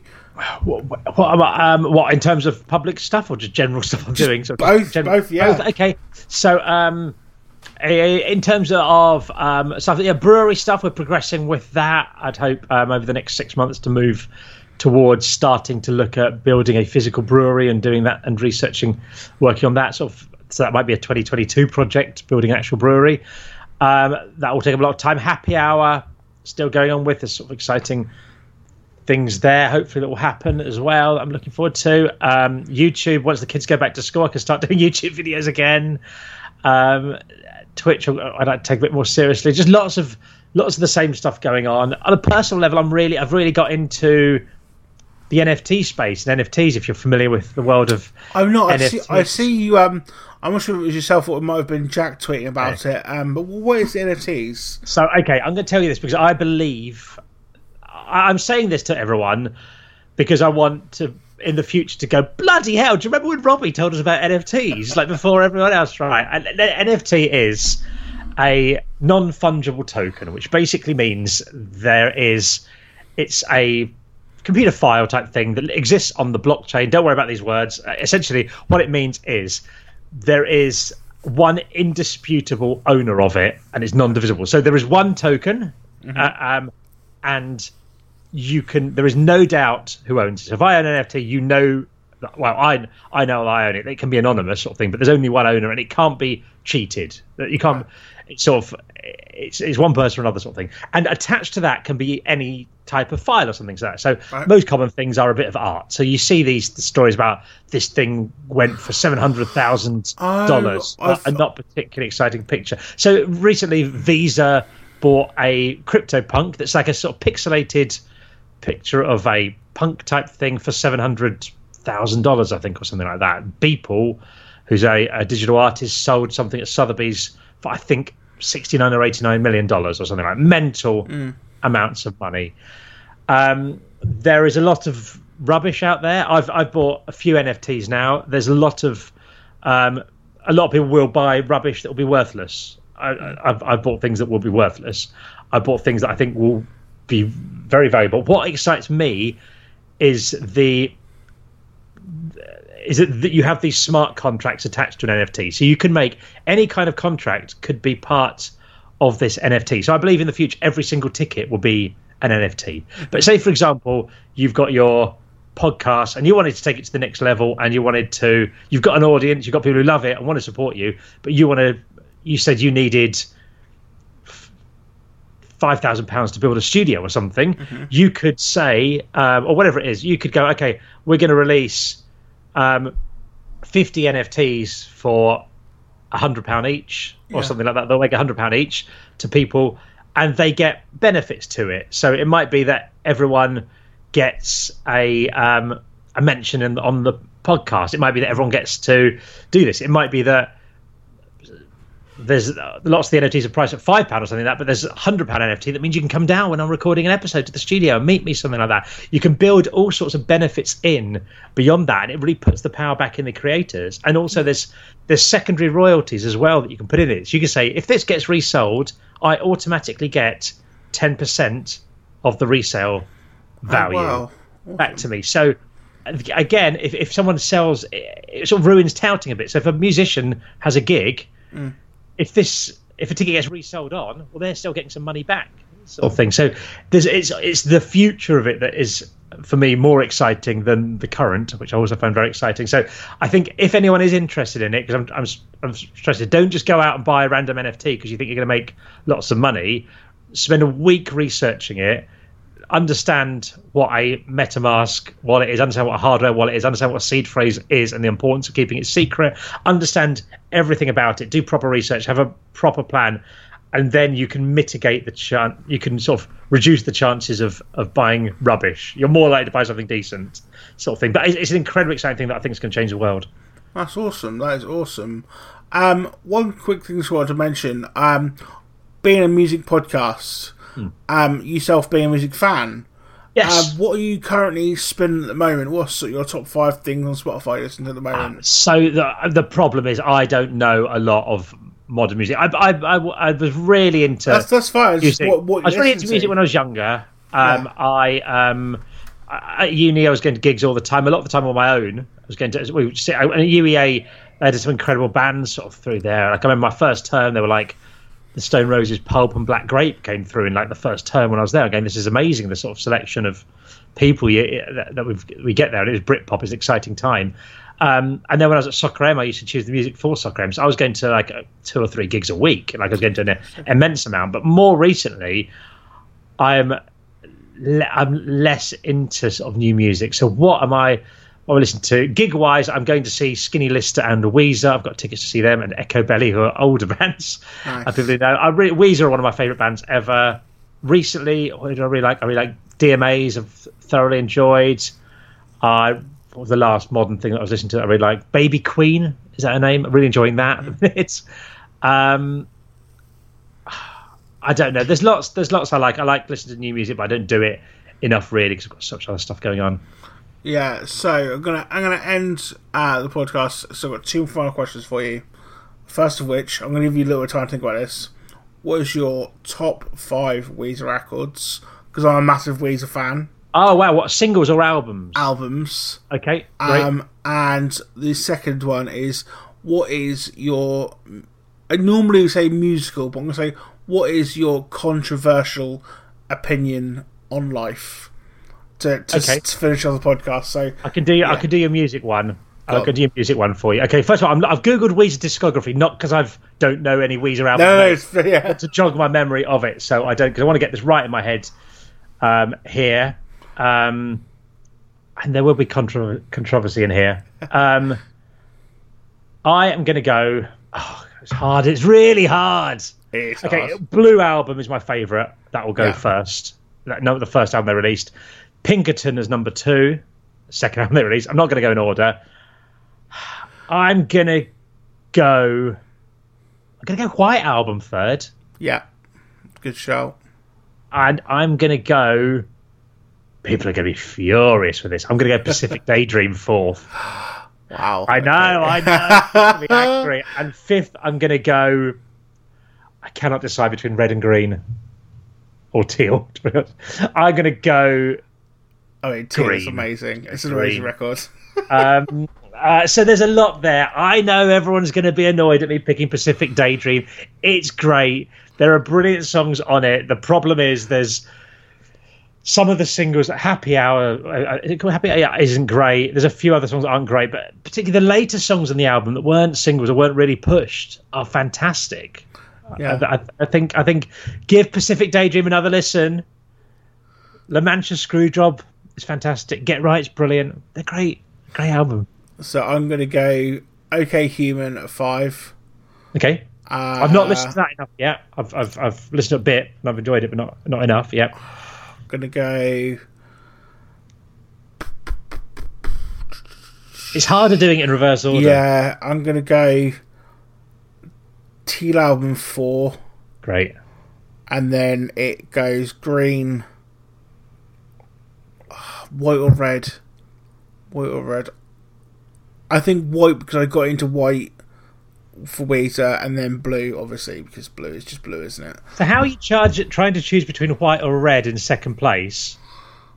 What, what, what, um, what in terms of public stuff or just general stuff I'm just doing? So both, general, both, yeah. Both, okay, so um, in terms of um, stuff, yeah, brewery stuff, we're progressing with that. I'd hope um, over the next six months to move towards starting to look at building a physical brewery and doing that and researching, working on that sort of. So that might be a 2022 project, building an actual brewery. Um, that will take a lot of time. Happy hour still going on with. There's sort of exciting things there. Hopefully that will happen as well. I'm looking forward to um, YouTube. Once the kids go back to school, I can start doing YouTube videos again. Um, Twitch, I'd like to take a bit more seriously. Just lots of lots of the same stuff going on. On a personal level, I'm really I've really got into the NFT space and NFTs. If you're familiar with the world of, I'm not. I see, I see, you. Um, I'm not sure if it was yourself or it might have been Jack tweeting about okay. it. Um, but what is NFTs? So okay, I'm going to tell you this because I believe I'm saying this to everyone because I want to in the future to go bloody hell. Do you remember when Robbie told us about NFTs like before everyone else? Right, and NFT is a non fungible token, which basically means there is it's a computer file type thing that exists on the blockchain. Don't worry about these words. Uh, essentially, what it means is there is one indisputable owner of it, and it's non-divisible. So there is one token, mm-hmm. uh, um, and you can there is no doubt who owns it. So if I own an NFT, you know well, I I know I own it. It can be anonymous sort of thing, but there's only one owner, and it can't be cheated. You can't. It's sort of it's, it's one person or another sort of thing. And attached to that can be any type of file or something like that. So right. most common things are a bit of art. So you see these the stories about this thing went for seven hundred thousand oh, dollars, a not particularly exciting picture. So recently, Visa bought a CryptoPunk that's like a sort of pixelated picture of a punk type thing for seven hundred thousand dollars, I think, or something like that. Beeple, who's a, a, digital artist, sold something at Sotheby's for I think sixty nine or eighty nine million dollars or something like mental mm. Amounts of money. Um, there is a lot of rubbish out there. I've I've bought a few NFTs now. There's a lot of um, a lot of people will buy rubbish that will be worthless. I, have I've bought things that will be worthless. I bought things that I think will be very valuable. What excites me is the is it that you have these smart contracts attached to an NFT, so you can make any kind of contract could be part of this NFT. So I believe in the future every single ticket will be an NFT. But say for example you've got your podcast and you wanted to take it to the next level and you wanted to you've got an audience, you've got people who love it and want to support you, but you want to you said you needed five thousand pounds to build a studio or something, mm-hmm. you could say, um, or whatever it is, you could go, okay, we're going to release um, fifty NFTs for hundred pound each, or yeah. something like that. They'll make a hundred pound each to people, and they get benefits to it. So it might be that everyone gets a um, a mention in, on the podcast. It might be that everyone gets to do this. It might be that there's uh, lots of the NFTs are priced at five pound or something like that, but there's a hundred pound NFT that means you can come down when I'm recording an episode to the studio and meet me, something like that. You can build all sorts of benefits in beyond that, and it really puts the power back in the creators. And also, there's there's secondary royalties as well that you can put in it. So you can say if this gets resold, I automatically get ten percent of the resale value oh, wow. back to me. So again, if if someone sells, it sort of ruins touting a bit. So if a musician has a gig. Mm if this if a ticket gets resold on, well, they're still getting some money back, sort of oh. thing. So there's it's it's the future of it that is for me more exciting than the current, which I also found very exciting. So I think if anyone is interested in it, because I'm, I'm I'm stressed, don't just go out and buy a random NFT because you think you're going to make lots of money. Spend a week researching it understand what a MetaMask wallet is, understand what a hardware wallet is, understand what a seed phrase is, and the importance of keeping it secret. Understand everything about it. Do proper research. Have a proper plan, and then you can mitigate the chance. You can sort of reduce the chances of of buying rubbish. You're more likely to buy something decent, sort of thing. But it's, it's an incredibly exciting thing that I think is going to change the world. That's awesome. That is awesome. Um, one quick thing I wanted to mention. Um, being a music podcast Hmm. Um, yourself being a music fan. Yes. Uh, what are you currently spinning at the moment? What's your top five things on Spotify you listen to at the moment? Um, so the the problem is I don't know a lot of modern music. I I, I, I was really into that's, that's fine. Music. What, what I was really into music when I was younger. Um, yeah. I um, at uni I was going to gigs all the time. A lot of the time on my own. I was going to we sit at UEA. I had some incredible bands sort of through there. Like I remember my first term, they were like the Stone Roses Pulp and Black Grape came through in like the first term when I was there. Again, this is amazing. The sort of selection of people you, that, that we get there, and it was Britpop. It's an exciting time. Um, and then when I was at Soccer AM, I used to choose the music for Soccer AM. So I was going to like two or three gigs a week, like I was going to an immense amount. But more recently, I'm le- I'm less into sort of new music. So what am I? I listen to gig wise. I'm going to see Skinny Lister and Weezer. I've got tickets to see them and Echobelly, who are older bands. Nice. I people know. I re- Weezer are one of my favourite bands ever. Recently, what did I really like? I really like DMAs. I've thoroughly enjoyed. Uh, was the last modern thing that I was listening to? I really like Baby Queen. Is that her name? I'm really enjoying that. it's. Um, I don't know. There's lots. There's lots I like. I like listening to new music, but I don't do it enough really because I've got such other stuff going on. Yeah, so I'm gonna I'm gonna end uh, the podcast. So I've got two final questions for you. First of which, I'm gonna give you a little time to think about this. What is your top five Weezer records? Because I'm a massive Weezer fan. Oh wow! What singles or albums? Albums. Okay. Great. Um, and the second one is what is your? I normally say musical, but I'm gonna say what is your controversial opinion on life? To, to, okay. to finish on the podcast. So I can do yeah. I can do your music one. I can do your music one for you. Okay, first of all, i have googled Weezer discography, not because I don't know any Weezer albums, no, no, yeah. to jog my memory of it. So I don't because I want to get this right in my head um, here. Um, and there will be contro- controversy in here. Um, I am going to go. Oh, it's hard. It's really hard. It's okay, hard. Blue album is my favourite. That will go yeah. first. No, the first album they released. Pinkerton as number two, second album they released. I'm not going to go in order. I'm going to go. I'm going to go White Album third. Yeah, good show. And I'm going to go. People are going to be furious with this. I'm going to go Pacific Daydream fourth. Wow. I know, I know. accurate. And fifth, I'm going to go. I cannot decide between red and green or teal. I'm going to go Oh, it is amazing. It's an amazing record. um, uh, so there's a lot there. I know everyone's going to be annoyed at me picking Pacific Daydream. It's great. There are brilliant songs on it. The problem is there's some of the singles. Happy Hour, uh, Happy Hour isn't great. There's a few other songs that aren't great, but particularly the later songs on the album that weren't singles or weren't really pushed are fantastic. Yeah. I, I, I think I think give Pacific Daydream another listen. La Mancha Screwjob it's fantastic. Get Right's brilliant. They're great. Great album. So I'm going to go OK Human at five. Okay. Uh, I've not listened to that enough yet. I've, I've I've listened a bit and I've enjoyed it, but not not enough. Yeah. I'm gonna go. It's harder doing it in reverse order. Yeah, I'm gonna go. Teal album four. Great. And then it goes green white or red. White or red. I think white because I got into white for Weezer and then blue, obviously, because blue is just blue, isn't it? So how are you charge it, trying to choose between white or red in second place,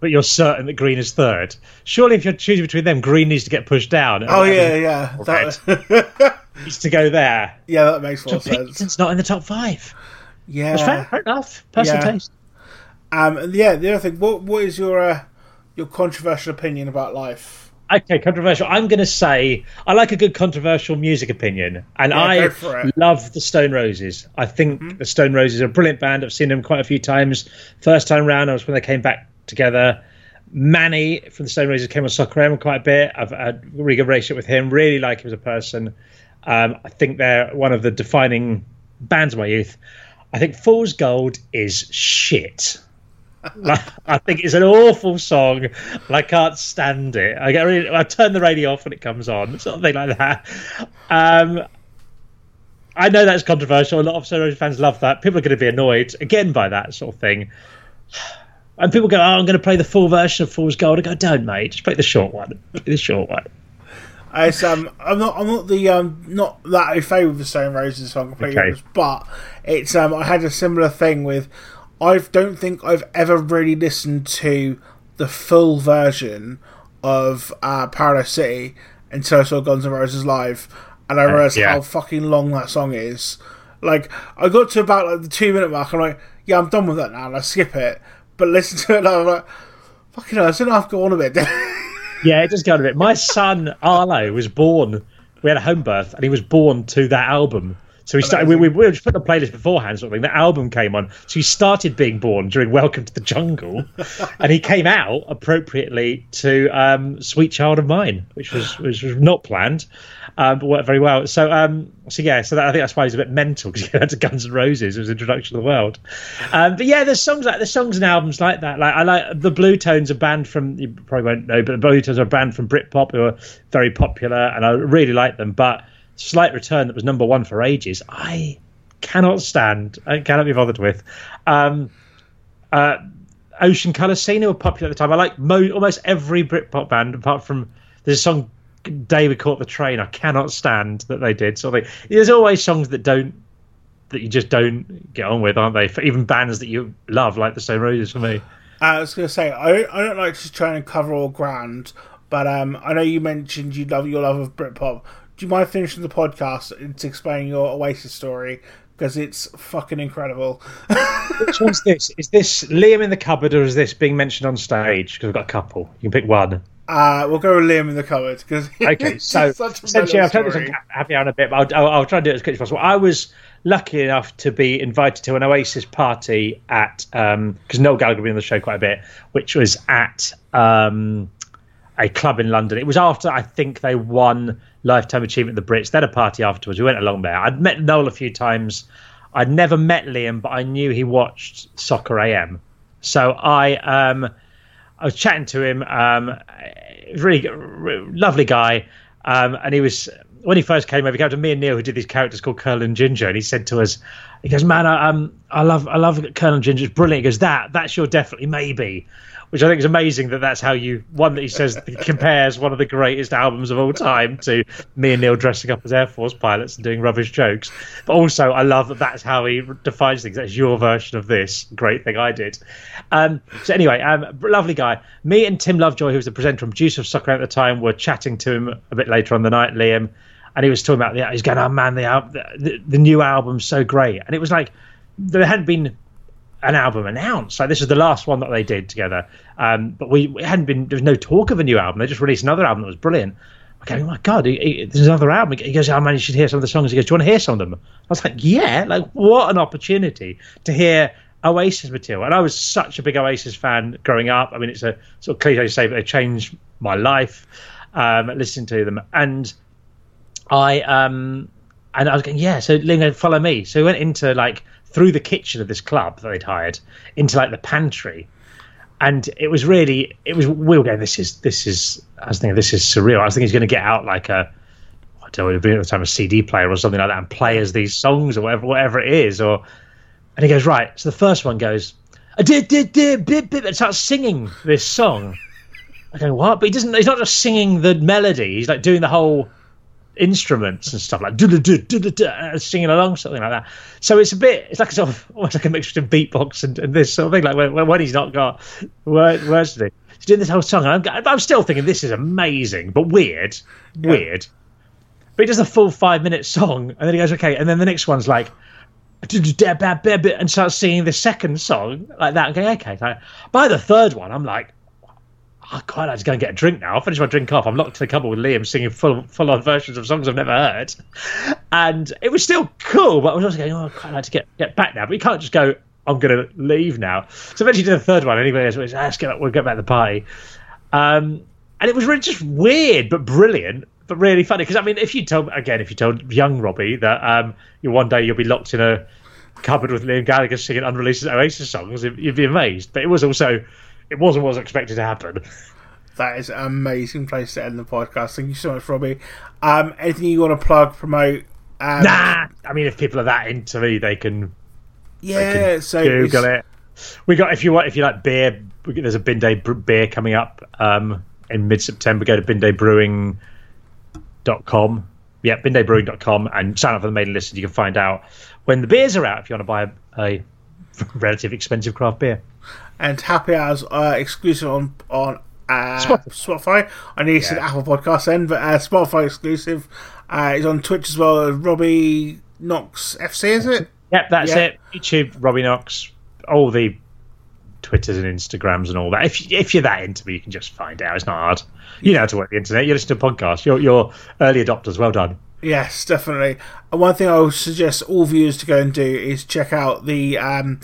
but you're certain that green is third? Surely if you're choosing between them, green needs to get pushed down. Oh, yeah, yeah. That... needs to go there. Yeah, that makes more so sense. It's not in the top five. Yeah. fair, fair enough. Personal yeah. taste. Um, yeah, the other thing, what what is your uh, your controversial opinion about life. Okay, controversial. I'm going to say I like a good controversial music opinion, and Yeah, I go for it. love the Stone Roses. I think Mm-hmm. the Stone Roses are a brilliant band. I've seen them quite a few times. First time round, I was when they came back together. Mani from the Stone Roses came on Soccer AM quite a bit. I've had a really good relationship with him. Really like him as a person. Um, I think they're one of the defining bands of my youth. I think Fool's Gold is shit. Like, I think it's an awful song, and I can't stand it. I get really, I turn the radio off when it comes on, sort of thing like that. Um, I know that's controversial. A lot of Stone Roses fans love that. People are going to be annoyed again by that sort of thing. And people go, "Oh, I'm going to play the full version of Fool's Gold." I go, "Don't, mate. Just play the short one. Play the short one." It's, um, I'm not. I'm not the um, not that au fait with the Stone Roses song, completely Okay. honest, but it's. Um, I had a similar thing with. I don't think I've ever really listened to the full version of uh, Paradise City until I saw Guns N' Roses live, and I realized yeah. how fucking long that song is. Like, I got to about like the two minute mark. And I'm like, yeah, I'm done with that now, and I skip it. But listen to it, and I'm like, fucking hell, I still have to go on a bit. Yeah, it does go on a bit. My son Arlo was born. We had a home birth, and he was born to that album. So he started. We, we, we just put the playlist beforehand, sort of thing. The album came on, so he started being born during Welcome to the Jungle, and he came out appropriately to um, "Sweet Child of Mine," which was which was not planned, um, but worked very well. So um, so yeah, so that, I think that's why he's a bit mental because he went to Guns N' Roses as introduction to the world. Um, but yeah, there's songs like there's songs and albums like that. Like I like the Bluetones, a band from you probably won't know, but the Bluetones are a band from Britpop who are very popular, and I really like them. But Slight Return, that was number one for ages, I cannot stand. I cannot be bothered with. Um, uh, Ocean Colour Scene were popular at the time. I like mo- almost every Britpop band apart from there's a song "Day We Caught the Train." I cannot stand that they did. So there's always songs that don't that you just don't get on with, aren't they? For even bands that you love, like the Stone Roses, for me. I was going to say I don't, I don't like to try and cover all ground, but um, I know you mentioned you love your love of Britpop. Do you mind finishing the podcast to explain your Oasis story because it's fucking incredible? Which one's this? Is this Liam in the cupboard, or is this being mentioned on stage? Because we've got a couple. You can pick one. Uh, we'll go with Liam in the cupboard because Okay, so essentially, I've told this on Happy Hour in a bit, but I'll, I'll, I'll try and do it as quick as possible. I was lucky enough to be invited to an Oasis party at because Noel Gallagher been on the show quite a bit, which was at um, a club in London. It was after I think they won Lifetime Achievement at the Brits. They had a party afterwards. We went along there. I'd met Noel a few times. I'd never met Liam, but I knew he watched Soccer AM. So I um, I was chatting to him. Um, really g- r- lovely guy, um, and he was when he first came over. He came to me and Neil, who did these characters called Curl and Ginger, and he said to us, "He goes, man, I, um, I love, I love Curl and Ginger. It's brilliant." He goes, "That, that's your definitely maybe." Which I think is amazing that that's how you one that he says compares one of the greatest albums of all time to me and Neil dressing up as Air Force pilots and doing rubbish jokes. But also, I love that that's how he defines things. That's your version of this great thing I did. Um, so anyway, um, lovely guy. Me and Tim Lovejoy, who was the presenter and producer of Soccer at the time, were chatting to him a bit later on the night, Liam, and he was talking about the. He's going, "Oh man, the the, the new album's so great," and it was like there hadn't been an album announced. Like this is the last one that they did together. Um, but we it hadn't been. There was no talk of a new album. They just released another album that was brilliant. Okay, oh my god, he, he, there's another album. He goes, oh man, you should hear some of the songs. He goes, do you want to hear some of them? I was like, yeah, like what an opportunity to hear Oasis material. And I was such a big Oasis fan growing up. I mean, it's a sort of cliche to say, but they changed my life. Um, listening to them, and I um, and I was going, yeah. So Lingo, follow me. So we went into like through the kitchen of this club that they'd hired into like the pantry, and it was really it was we were going. This is this is. I was thinking this is surreal. I was thinking he's going to get out like a I don't know, it'd be at the time a CD player or something like that and play as these songs or whatever whatever it is. Or and he goes right. So the first one goes. I did did did bit bit and starts singing this song. I go what? But he doesn't. He's not just singing the melody. He's like doing the whole instruments and stuff like "Du-du-du-du-du-du," uh, singing along something like that. So it's a bit it's like a sort of almost like a mixture of beatbox and, and this sort of thing like when, when he's not got word, words to do. He's doing this whole song and I'm, I'm still thinking this is amazing but weird weird. But he does a full five minute song and then he goes okay and then the next one's like and starts singing the second song like that and going okay by the third one I'm like I quite like to go and get a drink now. I'll finish my drink off. I'm locked in a cupboard with Liam singing full full on versions of songs I've never heard. And it was still cool, but I was also going, oh, I'd quite like to get, get back now. But you can't just go, I'm going to leave now. So eventually did the third one anyway. So let's get, we'll get back to the party. Um, and it was really just weird, but brilliant, but really funny. Because, I mean, if you told, again, if you told young Robbie that um, you one day you'll be locked in a cupboard with Liam Gallagher singing unreleased Oasis songs, you'd be amazed. But it was also it wasn't what was expected to happen. That is an amazing place to end the podcast. Thank you so much, Robbie. Um, anything you want to plug, promote? Um, nah, I mean, if people are that into me, they can. Yeah, they can so Google it. We got if you want if you like beer. There's a Bin Day beer coming up um, in mid September. Go to bindaybrewing.com. Yeah, bindaybrewing.com and sign up for the mailing list, and you can find out when the beers are out if you want to buy a, a relatively expensive craft beer and Happy Hours are exclusive on on uh, Spotify. I need to yeah. Apple Podcast then, but uh, Spotify exclusive. Uh, it's on Twitch as well. Robbie Knox FC, is it? Yep, that's yeah. it. YouTube, Robbie Knox, all the Twitters and Instagrams and all that. If if you're that into me, you can just find out. It's not hard. You know how to work the internet. You listen to podcasts. You're, you're early adopters. Well done. Yes, definitely. And one thing I would suggest all viewers to go and do is check out the um,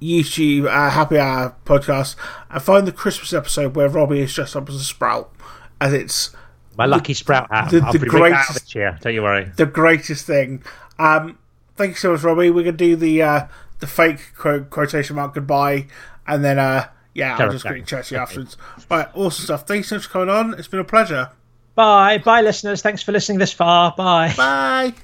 YouTube uh, Happy Hour podcast and find the Christmas episode where Robbie is dressed up as a sprout, as it's my lucky the, sprout hat. The, the greatest, chair, don't you worry. The greatest thing. Um, thank you so much, Robbie. We're gonna do the uh, the fake quote, quotation mark goodbye, and then uh, yeah, I'll just quickly chat to you afterwards. Right, awesome stuff. Thanks so much for coming on. It's been a pleasure. Bye, bye, listeners. Thanks for listening this far. Bye. Bye.